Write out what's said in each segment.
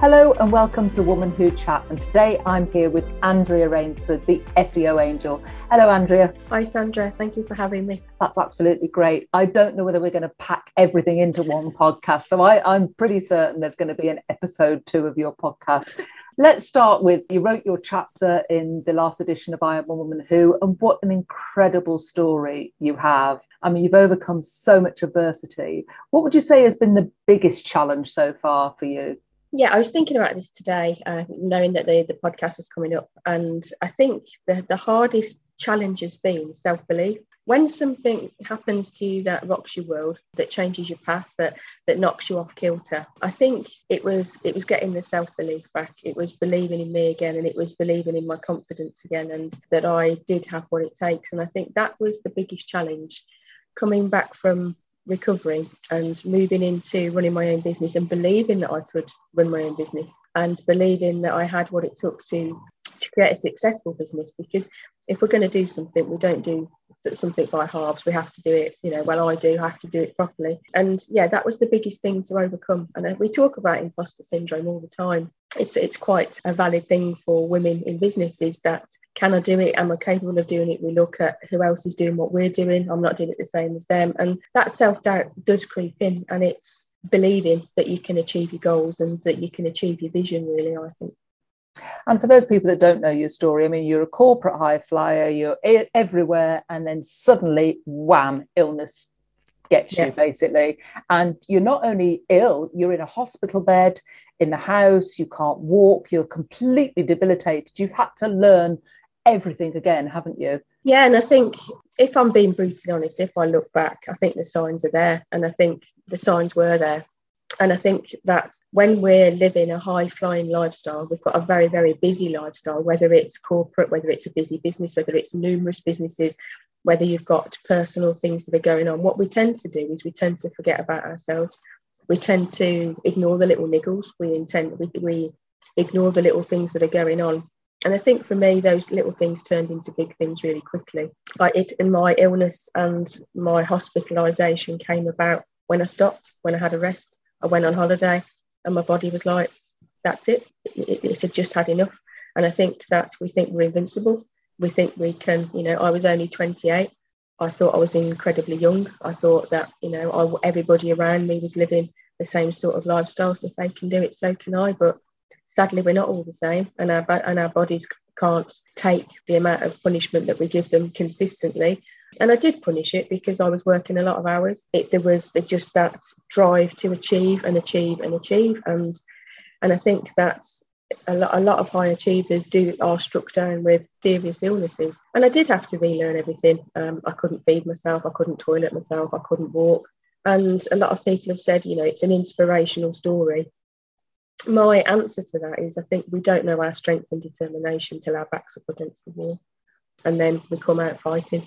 Hello and welcome to Woman Who Chat. And today I'm here with Andrea Rainsford, the SEO angel. Hello, Andrea. Hi, Sandra. Thank you for having me. That's absolutely great. I don't know whether we're going to pack everything into one podcast. So I, I'm pretty certain there's going to be an episode two of your podcast. Let's start with you wrote your chapter in the last edition of I Am a Woman Who, and what an incredible story you have. I mean, you've overcome so much adversity. What would you say has been the biggest challenge so far for you? Yeah, I was thinking about this today, uh, knowing that the, the podcast was coming up. And I think the, the hardest challenge has been self belief. When something happens to you that rocks your world, that changes your path, that that knocks you off kilter, I think it was it was getting the self belief back. It was believing in me again, and it was believing in my confidence again, and that I did have what it takes. And I think that was the biggest challenge, coming back from recovering and moving into running my own business and believing that I could run my own business and believing that I had what it took to to create a successful business because if we're going to do something we don't do something by halves we have to do it you know well i do have to do it properly and yeah that was the biggest thing to overcome and we talk about imposter syndrome all the time it's it's quite a valid thing for women in business is that can I do it? Am I capable of doing it? We look at who else is doing what we're doing. I'm not doing it the same as them. And that self doubt does creep in and it's believing that you can achieve your goals and that you can achieve your vision, really, I think. And for those people that don't know your story, I mean, you're a corporate high flyer, you're everywhere, and then suddenly, wham, illness gets yeah. you basically. And you're not only ill, you're in a hospital bed, in the house, you can't walk, you're completely debilitated. You've had to learn everything again, haven't you? Yeah, and I think if I'm being brutally honest, if I look back, I think the signs are there, and I think the signs were there. And I think that when we're living a high flying lifestyle, we've got a very, very busy lifestyle, whether it's corporate, whether it's a busy business, whether it's numerous businesses, whether you've got personal things that are going on. What we tend to do is we tend to forget about ourselves we tend to ignore the little niggles. We intend we, we ignore the little things that are going on. And I think for me, those little things turned into big things really quickly. Like it and my illness and my hospitalisation came about when I stopped, when I had a rest. I went on holiday and my body was like, that's it. It, it, had just had enough. And I think that we think we're invincible. We think we can, you know, I was only 28 I thought I was incredibly young. I thought that you know I, everybody around me was living the same sort of lifestyle. So if they can do it, so can I. But sadly, we're not all the same, and our and our bodies can't take the amount of punishment that we give them consistently. And I did punish it because I was working a lot of hours. It, there was just that drive to achieve and achieve and achieve, and and I think that's a lot, a lot of high achievers do are struck down with serious illnesses. And I did have to relearn everything. Um, I couldn't feed myself, I couldn't toilet myself, I couldn't walk. And a lot of people have said, you know, it's an inspirational story. My answer to that is I think we don't know our strength and determination till our backs up against the wall. And then we come out fighting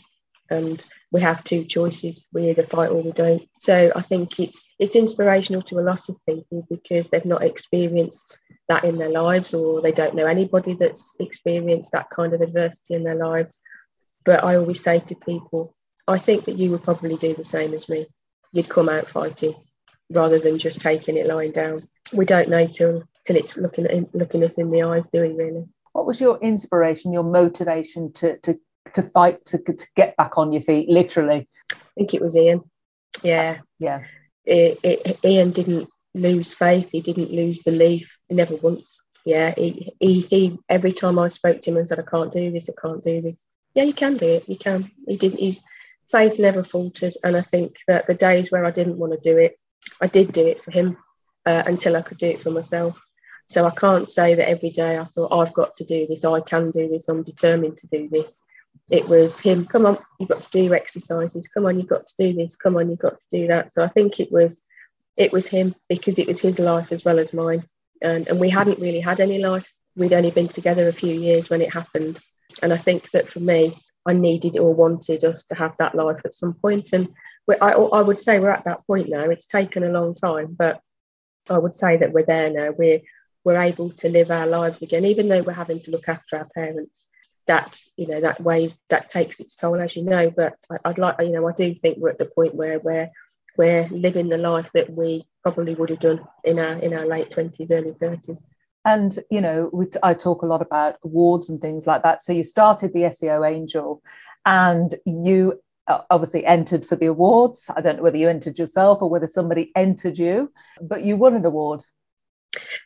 and we have two choices we either fight or we don't. So i think it's it's inspirational to a lot of people because they've not experienced that in their lives or they don't know anybody that's experienced that kind of adversity in their lives. But i always say to people i think that you would probably do the same as me. You'd come out fighting rather than just taking it lying down. We don't know till till it's looking at looking us in the eyes doing really? What was your inspiration your motivation to to to fight to, to get back on your feet, literally? I think it was Ian. Yeah. Yeah. It, it, Ian didn't lose faith. He didn't lose belief. Never once. Yeah. He, he, he, every time I spoke to him and said, I can't do this, I can't do this. Yeah, you can do it. You can. He didn't, his faith never faltered. And I think that the days where I didn't want to do it, I did do it for him uh, until I could do it for myself. So I can't say that every day I thought, I've got to do this, I can do this, I'm determined to do this it was him come on you've got to do exercises come on you've got to do this come on you've got to do that so i think it was it was him because it was his life as well as mine and, and we hadn't really had any life we'd only been together a few years when it happened and i think that for me I needed or wanted us to have that life at some point. And I, I would say we're at that point now. It's taken a long time, but I would say that we're there now. We're we're able to live our lives again, even though we're having to look after our parents. That you know that weighs that takes its toll, as you know. But I, would like you know I do think we're at the point where we're we're living the life that we probably would have done in our in our late twenties, early thirties. And you know, we, I talk a lot about awards and things like that. So you started the SEO Angel, and you uh, obviously entered for the awards. I don't know whether you entered yourself or whether somebody entered you, but you won an award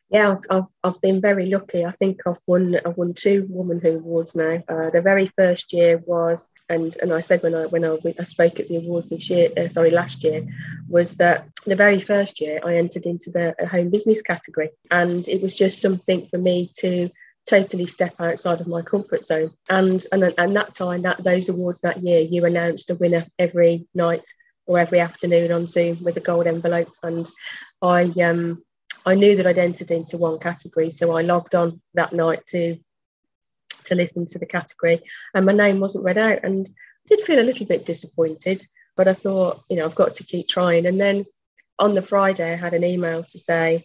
yeah, I've, I've been very lucky. I think I've won I've won two Woman Who awards now. Uh, the very first year was, and and I said when I when I, I spoke at the awards this year, uh, sorry, last year, was that the very first year I entered into the home business category, and it was just something for me to totally step outside of my comfort zone. And and and that time, that those awards that year, you announced a winner every night or every afternoon on Zoom with a gold envelope, and I um I knew that I'd entered into one category, so I logged on that night to to listen to the category, and my name wasn't read out, and I did feel a little bit disappointed. But I thought, you know, I've got to keep trying. And then on the Friday, I had an email to say,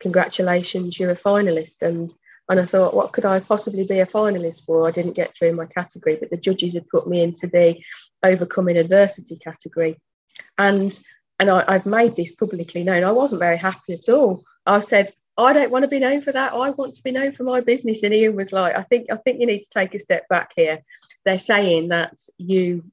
"Congratulations, you're a finalist." And and I thought, what could I possibly be a finalist for? I didn't get through my category, but the judges had put me into the overcoming adversity category, and and I, have made this publicly known. I wasn't very happy at all. I said, I don't want to be known for that. I want to be known for my business. And Ian was like, I think I think you need to take a step back here. They're saying that you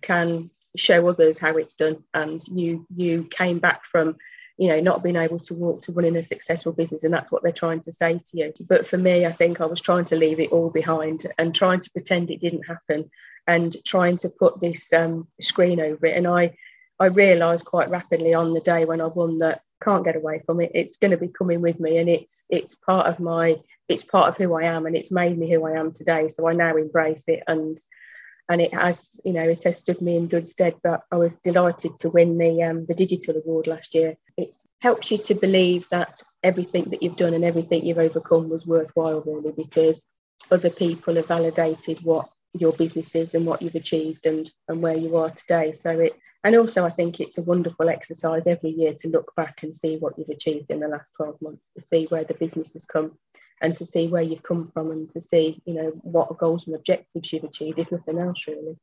can show others how it's done, and you you came back from you know not being able to walk to running a successful business and that's what they're trying to say to you but for me i think i was trying to leave it all behind and trying to pretend it didn't happen and trying to put this um, screen over it and i i realized quite rapidly on the day when i won that can't get away from it. It's going to be coming with me, and it's it's part of my it's part of who I am, and it's made me who I am today. So I now embrace it, and and it has you know it has stood me in good stead. But I was delighted to win the um, the digital award last year. It helps you to believe that everything that you've done and everything you've overcome was worthwhile, really, because other people have validated what your businesses and what you've achieved and and where you are today. So it and also, I think it's a wonderful exercise every year to look back and see what you've achieved in the last 12 months, to see where the business has come and to see where you've come from and to see, you know, what goals and objectives you've achieved, if nothing else, really.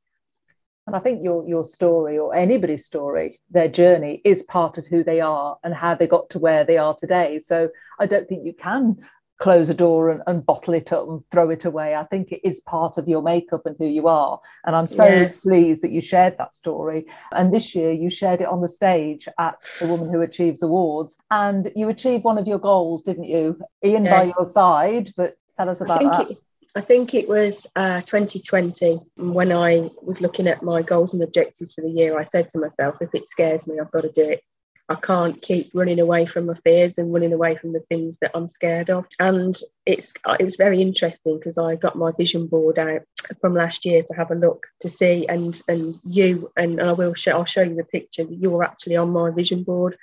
And I think your your story or anybody's story, their journey is part of who they are and how they got to where they are today. So I don't think you can close a door and, and, bottle it up and throw it away. I think it is part of your makeup and who you are. And I'm so yeah. pleased that you shared that story. And this year you shared it on the stage at the Woman Who Achieves Awards. And you achieved one of your goals, didn't you? Ian yeah. by your side, but tell us about that. It, I think it was uh, 2020 when I was looking at my goals and objectives for the year. I said to myself, if it scares me, I've got to do it. I can't keep running away from my fears and running away from the things that I'm scared of. And it's it was very interesting because I got my vision board out from last year to have a look to see and and you and I will show I'll show you the picture. You were actually on my vision board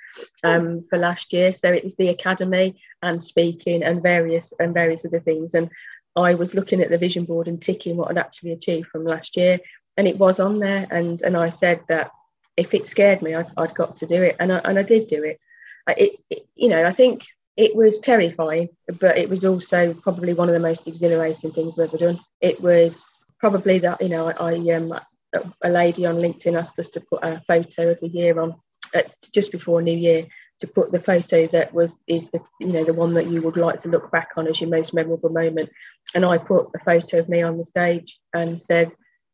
um, for last year. So it was the academy and speaking and various and various other things. And I was looking at the vision board and ticking what I'd actually achieved from last year. And it was on there. And and I said that if it scared me, I'd, I'd got to do it, and I, and I did do it. It, it. You know, I think it was terrifying, but it was also probably one of the most exhilarating things I've ever done. It was probably that you know I, I um a lady on LinkedIn asked us to put a photo of the year on at, just before New Year to put the photo that was is the you know the one that you would like to look back on as your most memorable moment. And I put a photo of me on the stage and said,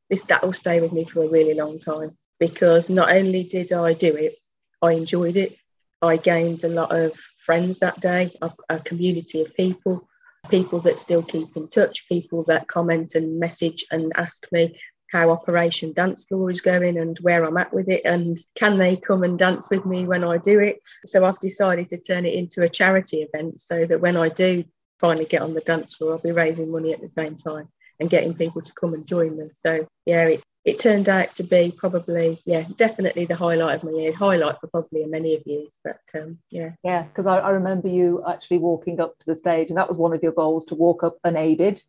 "This that will stay with me for a really long time." Because not only did I do it, I enjoyed it. I gained a lot of friends that day, a, community of people, people that still keep in touch, people that comment and message and ask me how Operation Dance Floor is going and where I'm at with it, and can they come and dance with me when I do it? So I've decided to turn it into a charity event so that when I do finally get on the dance floor, I'll be raising money at the same time and getting people to come and join me. So yeah, it, it turned out to be probably, yeah, definitely the highlight of my year, highlight for probably many of years. But um, yeah. Yeah, because I, I, remember you actually walking up to the stage, and that was one of your goals to walk up unaided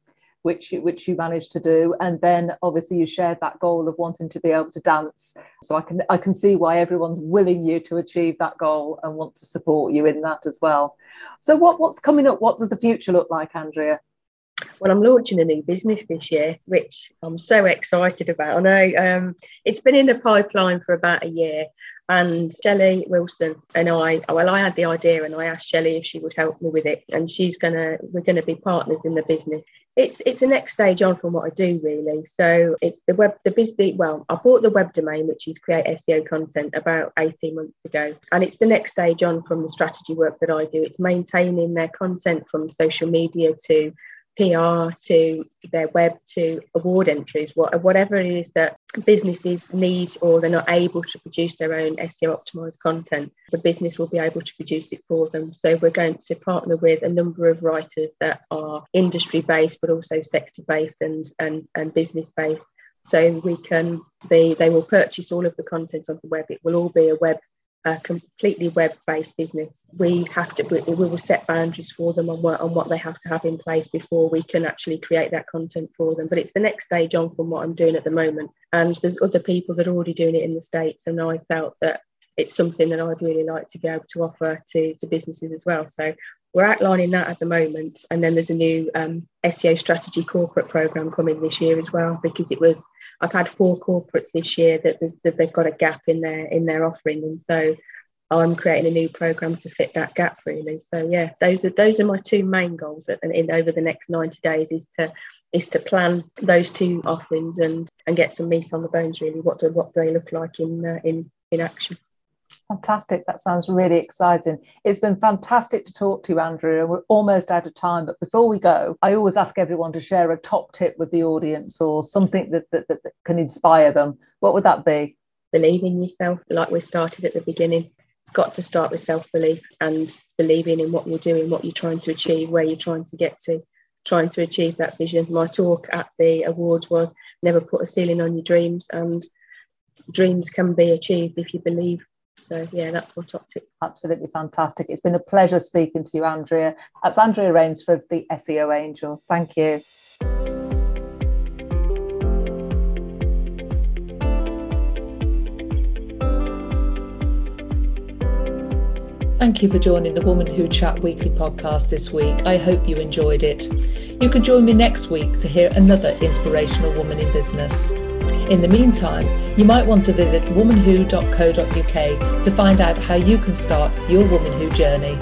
which you, which you managed to do, and then obviously you shared that goal of wanting to be able to dance. So I can I can see why everyone's willing you to achieve that goal and want to support you in that as well. So what what's coming up? What does the future look like, Andrea? Well, I'm launching a new business this year, which I'm so excited about. I know um, it's been in the pipeline for about a year, and Shelley Wilson and I, well, I had the idea and I asked Shelley if she would help me with it. And she's gonna, we're gonna be partners in the business. It's it's a next stage on from what I do really. So it's the web, the business. Well, I bought the web domain, which is create SEO content, about 18 months ago, and it's the next stage on from the strategy work that I do. It's maintaining their content from social media to PR to their web to award entries, whatever it is that businesses need or they're not able to produce their own SEO optimized content, the business will be able to produce it for them. So we're going to partner with a number of writers that are industry based, but also sector based and, and, and business based. So we can be, they will purchase all of the content on the web. It will all be a web a completely web-based business, we have to we will set boundaries for them on what on what they have to have in place before we can actually create that content for them. But it's the next stage on from what I'm doing at the moment, and there's other people that are already doing it in the states, and I felt that it's something that I'd really like to be able to offer to, to businesses as well. So we're outlining that at the moment, and then there's a new um, SEO strategy corporate program coming this year as well because it was I've had four corporates this year that, that they've got a gap in their in their offering, and so I'm creating a new program to fit that gap really. So yeah, those are those are my two main goals at, in over the next 90 days is to is to plan those two offerings and and get some meat on the bones really. What do what do they look like in uh, in in action? Fantastic. That sounds really exciting. It's been fantastic to talk to you, Andrew. And We're almost out of time. But before we go, I always ask everyone to share a top tip with the audience or something that, that, that, that can inspire them. What would that be? Believe in yourself, like we started at the beginning. It's got to start with self belief and believing in what you're doing, what you're trying to achieve, where you're trying to get to, trying to achieve that vision. My talk at the awards was never put a ceiling on your dreams, and dreams can be achieved if you believe so yeah, that's my top tip. Absolutely fantastic. It's been a pleasure speaking to you, Andrea. That's Andrea Rainsford, the SEO Angel. Thank you. Thank you for joining the Woman Who Chat weekly podcast this week. I hope you enjoyed it. You can join me next week to hear another inspirational woman in business. In the meantime, you might want to visit womanwho.co.uk to find out how you can start your Woman Who journey.